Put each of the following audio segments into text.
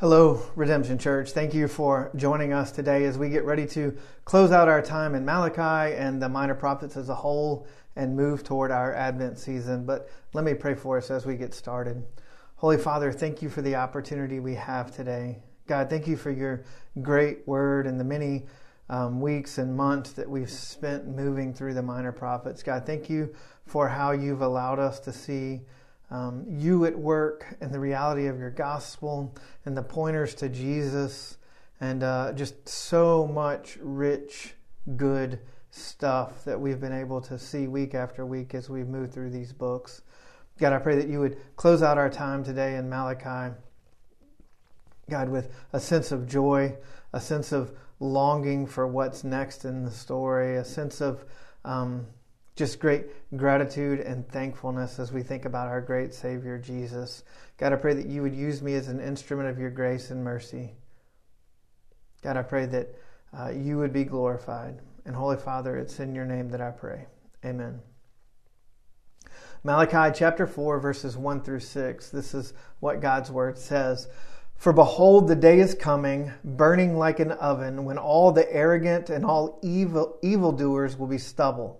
Hello, Redemption Church. Thank you for joining us today as we get ready to close out our time in Malachi and the minor prophets as a whole and move toward our Advent season. But let me pray for us as we get started. Holy Father, thank you for the opportunity we have today. God, thank you for your great word and the many um, weeks and months that we've spent moving through the minor prophets. God, thank you for how you've allowed us to see um, you at work and the reality of your gospel and the pointers to Jesus and uh, just so much rich, good stuff that we've been able to see week after week as we've moved through these books. God, I pray that you would close out our time today in Malachi, God, with a sense of joy, a sense of longing for what's next in the story, a sense of um, just great gratitude and thankfulness as we think about our great Savior, Jesus. God, I pray that you would use me as an instrument of your grace and mercy. God, I pray that uh, you would be glorified. And Holy Father, it's in your name that I pray. Amen. Malachi chapter 4, verses 1 through 6. This is what God's word says. For behold, the day is coming, burning like an oven, when all the arrogant and all evil evildoers will be stubble.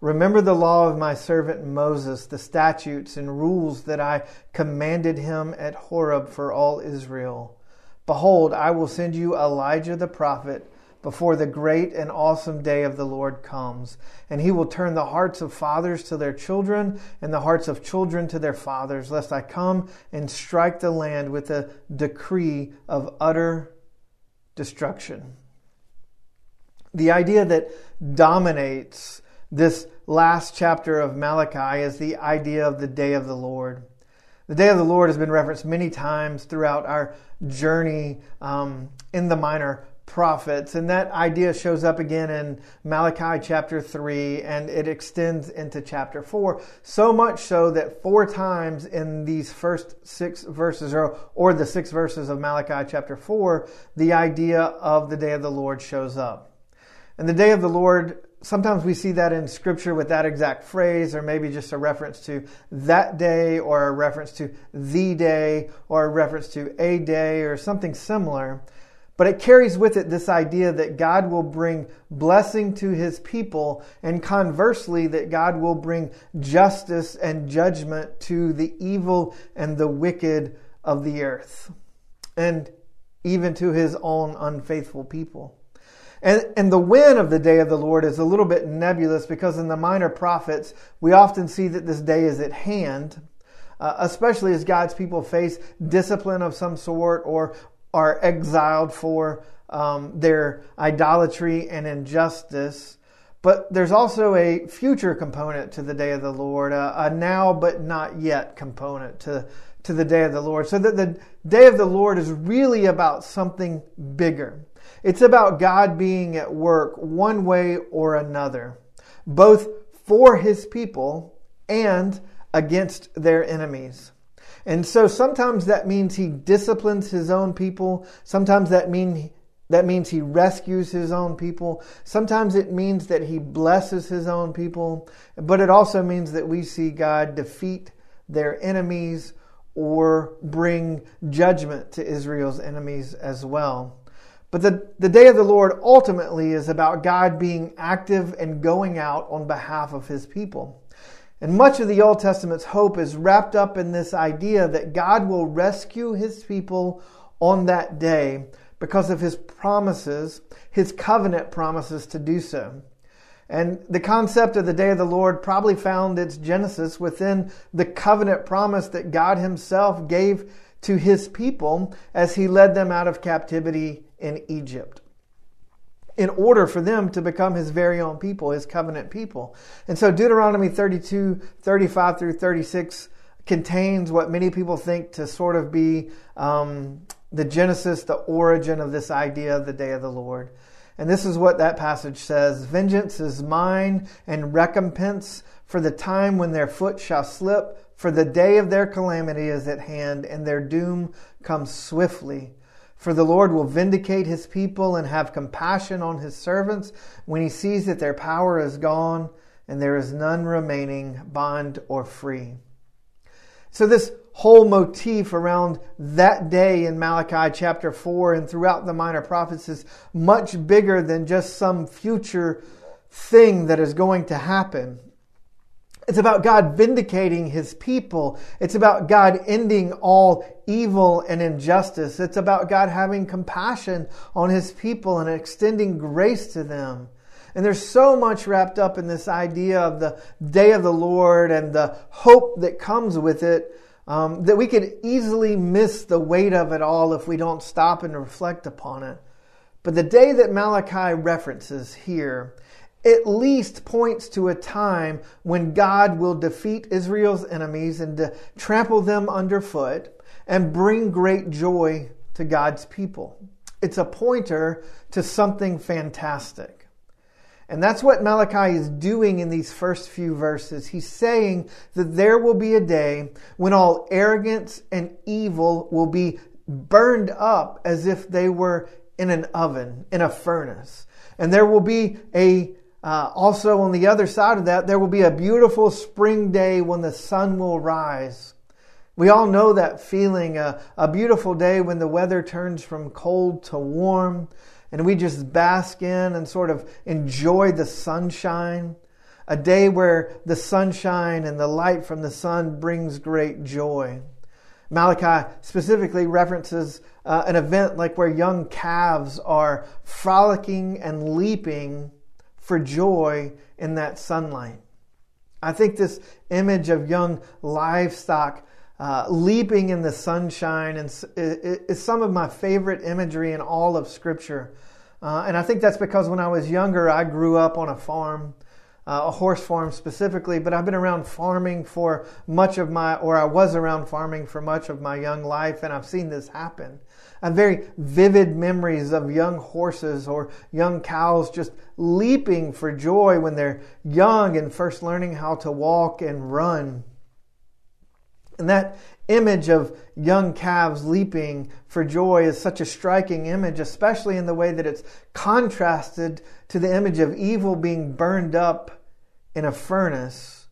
Remember the law of my servant Moses, the statutes and rules that I commanded him at Horeb for all Israel. Behold, I will send you Elijah the prophet before the great and awesome day of the Lord comes. And he will turn the hearts of fathers to their children and the hearts of children to their fathers, lest I come and strike the land with a decree of utter destruction. The idea that dominates this last chapter of Malachi is the idea of the day of the Lord. The day of the Lord has been referenced many times throughout our journey um, in the minor prophets, and that idea shows up again in Malachi chapter 3 and it extends into chapter 4. So much so that four times in these first six verses, or, or the six verses of Malachi chapter 4, the idea of the day of the Lord shows up. And the day of the Lord sometimes we see that in scripture with that exact phrase, or maybe just a reference to that day, or a reference to the day, or a reference to a day, or something similar. But it carries with it this idea that God will bring blessing to his people, and conversely, that God will bring justice and judgment to the evil and the wicked of the earth, and even to his own unfaithful people. And, and the when of the day of the Lord is a little bit nebulous because in the minor prophets, we often see that this day is at hand, uh, especially as God's people face discipline of some sort or are exiled for um, their idolatry and injustice. But there's also a future component to the day of the Lord, a, a now but not yet component to, to the day of the Lord. So that the day of the Lord is really about something bigger. It's about God being at work one way or another, both for his people and against their enemies. And so sometimes that means he disciplines his own people. Sometimes that mean that means he rescues his own people. Sometimes it means that he blesses his own people. But it also means that we see God defeat their enemies or bring judgment to Israel's enemies as well. But the, the day of the Lord ultimately is about God being active and going out on behalf of his people. And much of the Old Testament's hope is wrapped up in this idea that God will rescue his people on that day because of his promises, his covenant promises to do so. And the concept of the day of the Lord probably found its genesis within the covenant promise that God himself gave to his people as he led them out of captivity in Egypt in order for them to become his very own people, his covenant people. And so Deuteronomy 32, 35 through 36 contains what many people think to sort of be um, the genesis, the origin of this idea of the day of the Lord. And this is what that passage says Vengeance is mine, and recompense for the time when their foot shall slip, for the day of their calamity is at hand, and their doom comes swiftly. For the Lord will vindicate his people and have compassion on his servants when he sees that their power is gone and there is none remaining, bond or free. So, this whole motif around that day in Malachi chapter 4 and throughout the minor prophets is much bigger than just some future thing that is going to happen. It's about God vindicating his people. It's about God ending all evil and injustice. It's about God having compassion on his people and extending grace to them. And there's so much wrapped up in this idea of the day of the Lord and the hope that comes with it um, that we could easily miss the weight of it all if we don't stop and reflect upon it. But the day that Malachi references here at least points to a time when God will defeat Israel's enemies and to trample them underfoot and bring great joy to God's people. It's a pointer to something fantastic. And that's what Malachi is doing in these first few verses. He's saying that there will be a day when all arrogance and evil will be burned up as if they were in an oven, in a furnace. And there will be a uh, also, on the other side of that, there will be a beautiful spring day when the sun will rise. We all know that feeling, uh, a beautiful day when the weather turns from cold to warm, and we just bask in and sort of enjoy the sunshine. A day where the sunshine and the light from the sun brings great joy. Malachi specifically references uh, an event like where young calves are frolicking and leaping for joy in that sunlight. I think this image of young livestock uh, leaping in the sunshine and is some of my favorite imagery in all of Scripture. Uh, and I think that's because when I was younger, I grew up on a farm, uh, a horse farm specifically, but I've been around farming for much of my, or I was around farming for much of my young life, and I've seen this happen. I have very vivid memories of young horses or young cows just leaping for joy when they're young and first learning how to walk and run. And that image of young calves leaping for joy is such a striking image, especially in the way that it's contrasted to the image of evil being burned up in a furnace,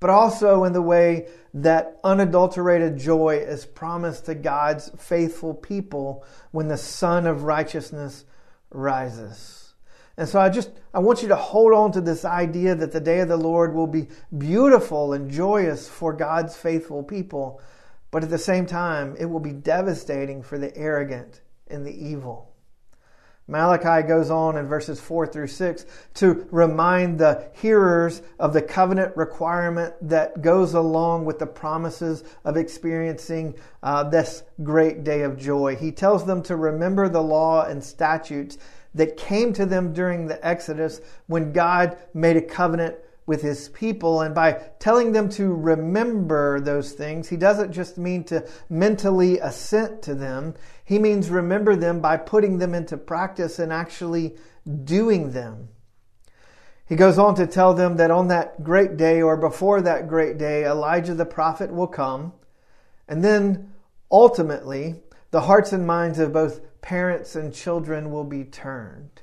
but also in the way that unadulterated joy is promised to God's faithful people when the sun of righteousness rises. And so I just I want you to hold on to this idea that the day of the Lord will be beautiful and joyous for God's faithful people, but at the same time it will be devastating for the arrogant and the evil. Malachi goes on in verses 4 through 6 to remind the hearers of the covenant requirement that goes along with the promises of experiencing uh, this great day of joy. He tells them to remember the law and statutes that came to them during the Exodus when God made a covenant with his people. And by telling them to remember those things, he doesn't just mean to mentally assent to them. He means remember them by putting them into practice and actually doing them. He goes on to tell them that on that great day or before that great day, Elijah the prophet will come. And then ultimately, the hearts and minds of both parents and children will be turned.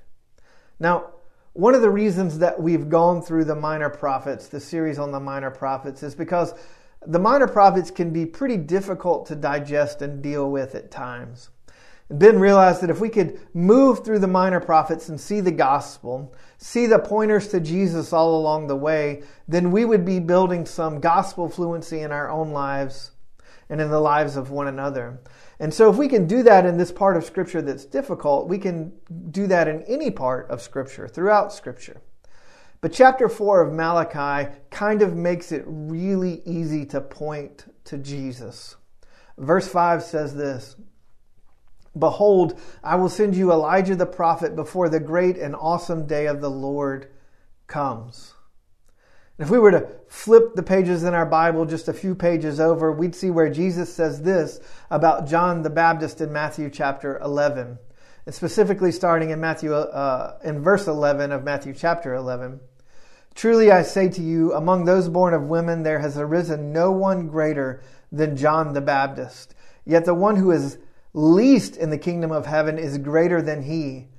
Now, one of the reasons that we've gone through the minor prophets, the series on the minor prophets, is because the minor prophets can be pretty difficult to digest and deal with at times. And Ben realized that if we could move through the minor prophets and see the gospel, see the pointers to Jesus all along the way, then we would be building some gospel fluency in our own lives and in the lives of one another. And so, if we can do that in this part of Scripture that's difficult, we can do that in any part of Scripture, throughout Scripture. But chapter 4 of Malachi kind of makes it really easy to point to Jesus. Verse 5 says this Behold, I will send you Elijah the prophet before the great and awesome day of the Lord comes. If we were to flip the pages in our Bible just a few pages over, we'd see where Jesus says this about John the Baptist in Matthew chapter 11. and specifically starting in Matthew, uh, in verse 11 of Matthew chapter 11. Truly I say to you, among those born of women, there has arisen no one greater than John the Baptist. Yet the one who is least in the kingdom of heaven is greater than he.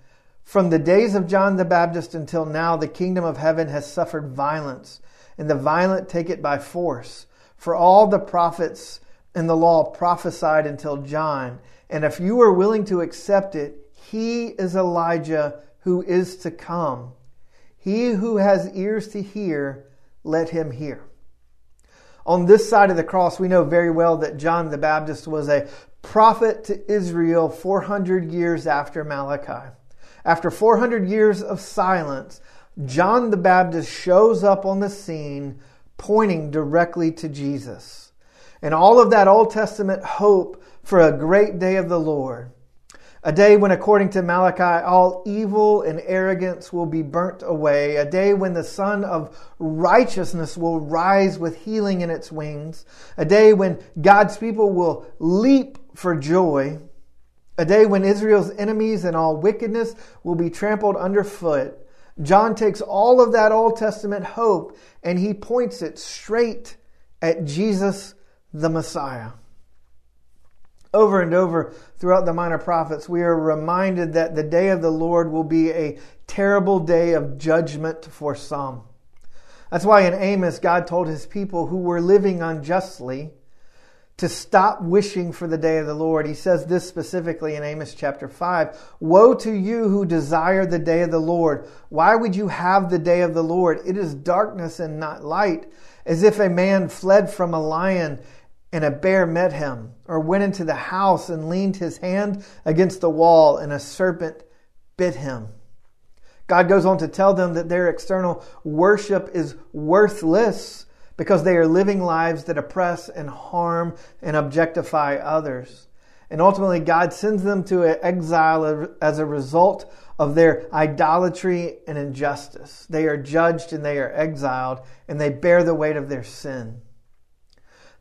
From the days of John the Baptist until now, the kingdom of heaven has suffered violence, and the violent take it by force. For all the prophets in the law prophesied until John, and if you are willing to accept it, he is Elijah who is to come. He who has ears to hear, let him hear. On this side of the cross, we know very well that John the Baptist was a prophet to Israel 400 years after Malachi. After 400 years of silence, John the Baptist shows up on the scene pointing directly to Jesus. And all of that Old Testament hope for a great day of the Lord. A day when, according to Malachi, all evil and arrogance will be burnt away. A day when the Sun of Righteousness will rise with healing in its wings. A day when God's people will leap for joy. A day when Israel's enemies and all wickedness will be trampled underfoot. John takes all of that Old Testament hope and he points it straight at Jesus the Messiah. Over and over throughout the minor prophets, we are reminded that the day of the Lord will be a terrible day of judgment for some. That's why in Amos, God told his people who were living unjustly to stop wishing for the day of the Lord. He says this specifically in Amos chapter 5 Woe to you who desire the day of the Lord! Why would you have the day of the Lord? It is darkness and not light, as if a man fled from a lion and a bear met him, or went into the house and leaned his hand against the wall, and a serpent bit him. God goes on to tell them that their external worship is worthless because they are living lives that oppress and harm and objectify others. And ultimately, God sends them to exile as a result of their idolatry and injustice. They are judged and they are exiled, and they bear the weight of their sin.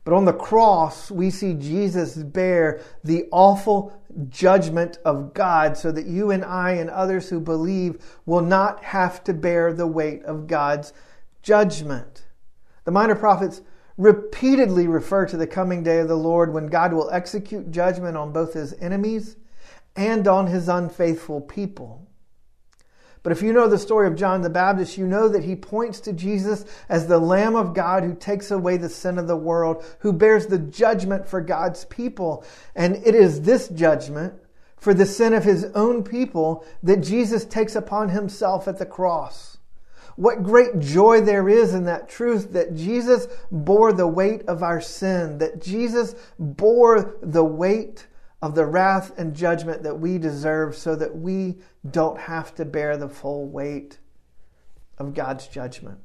But on the cross, we see Jesus bear the awful judgment of God so that you and I and others who believe will not have to bear the weight of God's judgment. The minor prophets repeatedly refer to the coming day of the Lord when God will execute judgment on both his enemies and on his unfaithful people. But if you know the story of John the Baptist, you know that he points to Jesus as the Lamb of God who takes away the sin of the world, who bears the judgment for God's people. And it is this judgment for the sin of his own people that Jesus takes upon himself at the cross. What great joy there is in that truth that Jesus bore the weight of our sin, that Jesus bore the weight of the wrath and judgment that we deserve so that we don't have to bear the full weight of God's judgment.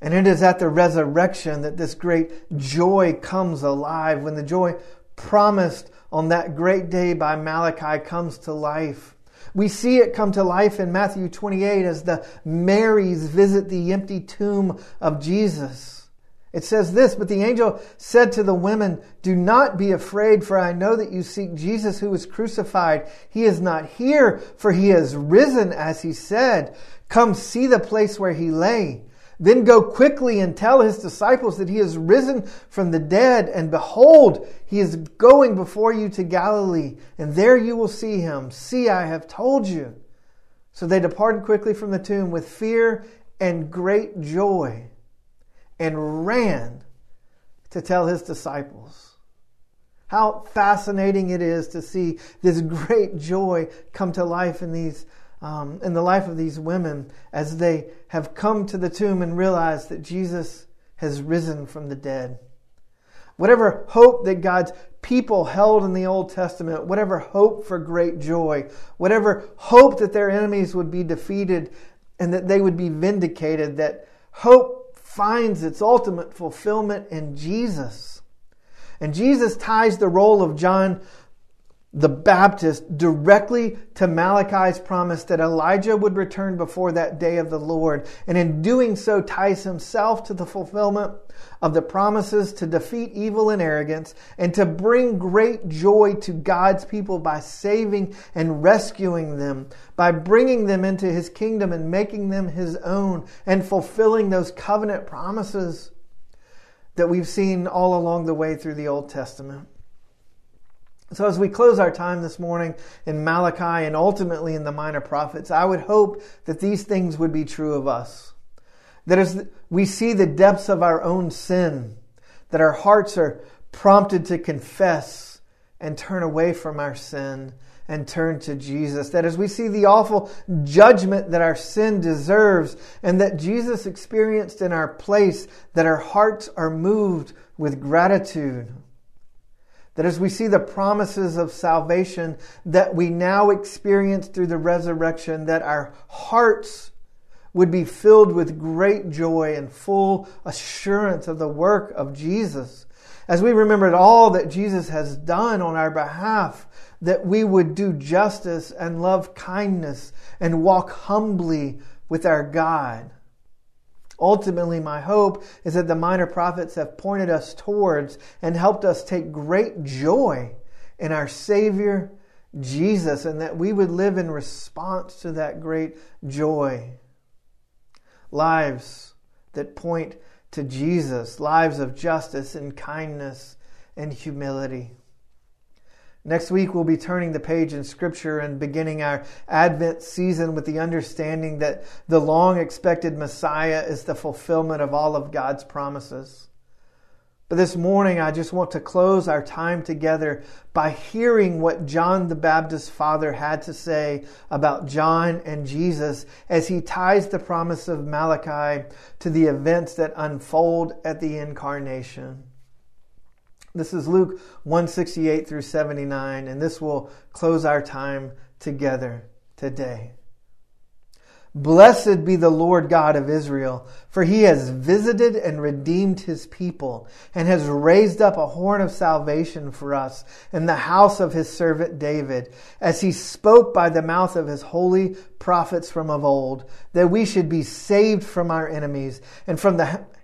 And it is at the resurrection that this great joy comes alive, when the joy promised on that great day by Malachi comes to life. We see it come to life in Matthew 28 as the Marys visit the empty tomb of Jesus. It says this, but the angel said to the women, Do not be afraid, for I know that you seek Jesus who was crucified. He is not here, for he has risen, as he said. Come see the place where he lay. Then go quickly and tell his disciples that he is risen from the dead, and behold, he is going before you to Galilee, and there you will see him. See, I have told you. So they departed quickly from the tomb with fear and great joy and ran to tell his disciples. How fascinating it is to see this great joy come to life in these um, in the life of these women as they have come to the tomb and realized that Jesus has risen from the dead. Whatever hope that God's people held in the Old Testament, whatever hope for great joy, whatever hope that their enemies would be defeated and that they would be vindicated, that hope finds its ultimate fulfillment in Jesus. And Jesus ties the role of John the Baptist directly to Malachi's promise that Elijah would return before that day of the Lord, and in doing so ties himself to the fulfillment of the promises to defeat evil and arrogance and to bring great joy to God's people by saving and rescuing them, by bringing them into his kingdom and making them his own and fulfilling those covenant promises that we've seen all along the way through the Old Testament. So, as we close our time this morning in Malachi and ultimately in the minor prophets, I would hope that these things would be true of us. That as we see the depths of our own sin, that our hearts are prompted to confess and turn away from our sin and turn to Jesus. That as we see the awful judgment that our sin deserves and that Jesus experienced in our place, that our hearts are moved with gratitude that as we see the promises of salvation that we now experience through the resurrection, that our hearts would be filled with great joy and full assurance of the work of Jesus. As we remembered all that Jesus has done on our behalf, that we would do justice and love kindness and walk humbly with our God. Ultimately, my hope is that the minor prophets have pointed us towards and helped us take great joy in our Savior, Jesus, and that we would live in response to that great joy. Lives that point to Jesus, lives of justice and kindness and humility. Next week, we'll be turning the page in Scripture and beginning our Advent season with the understanding that the long expected Messiah is the fulfillment of all of God's promises. But this morning, I just want to close our time together by hearing what John the Baptist's father had to say about John and Jesus as he ties the promise of Malachi to the events that unfold at the incarnation. This is Luke 168 through 79, and this will close our time together today. Blessed be the Lord God of Israel, for he has visited and redeemed his people, and has raised up a horn of salvation for us in the house of his servant David, as he spoke by the mouth of his holy prophets from of old, that we should be saved from our enemies and from the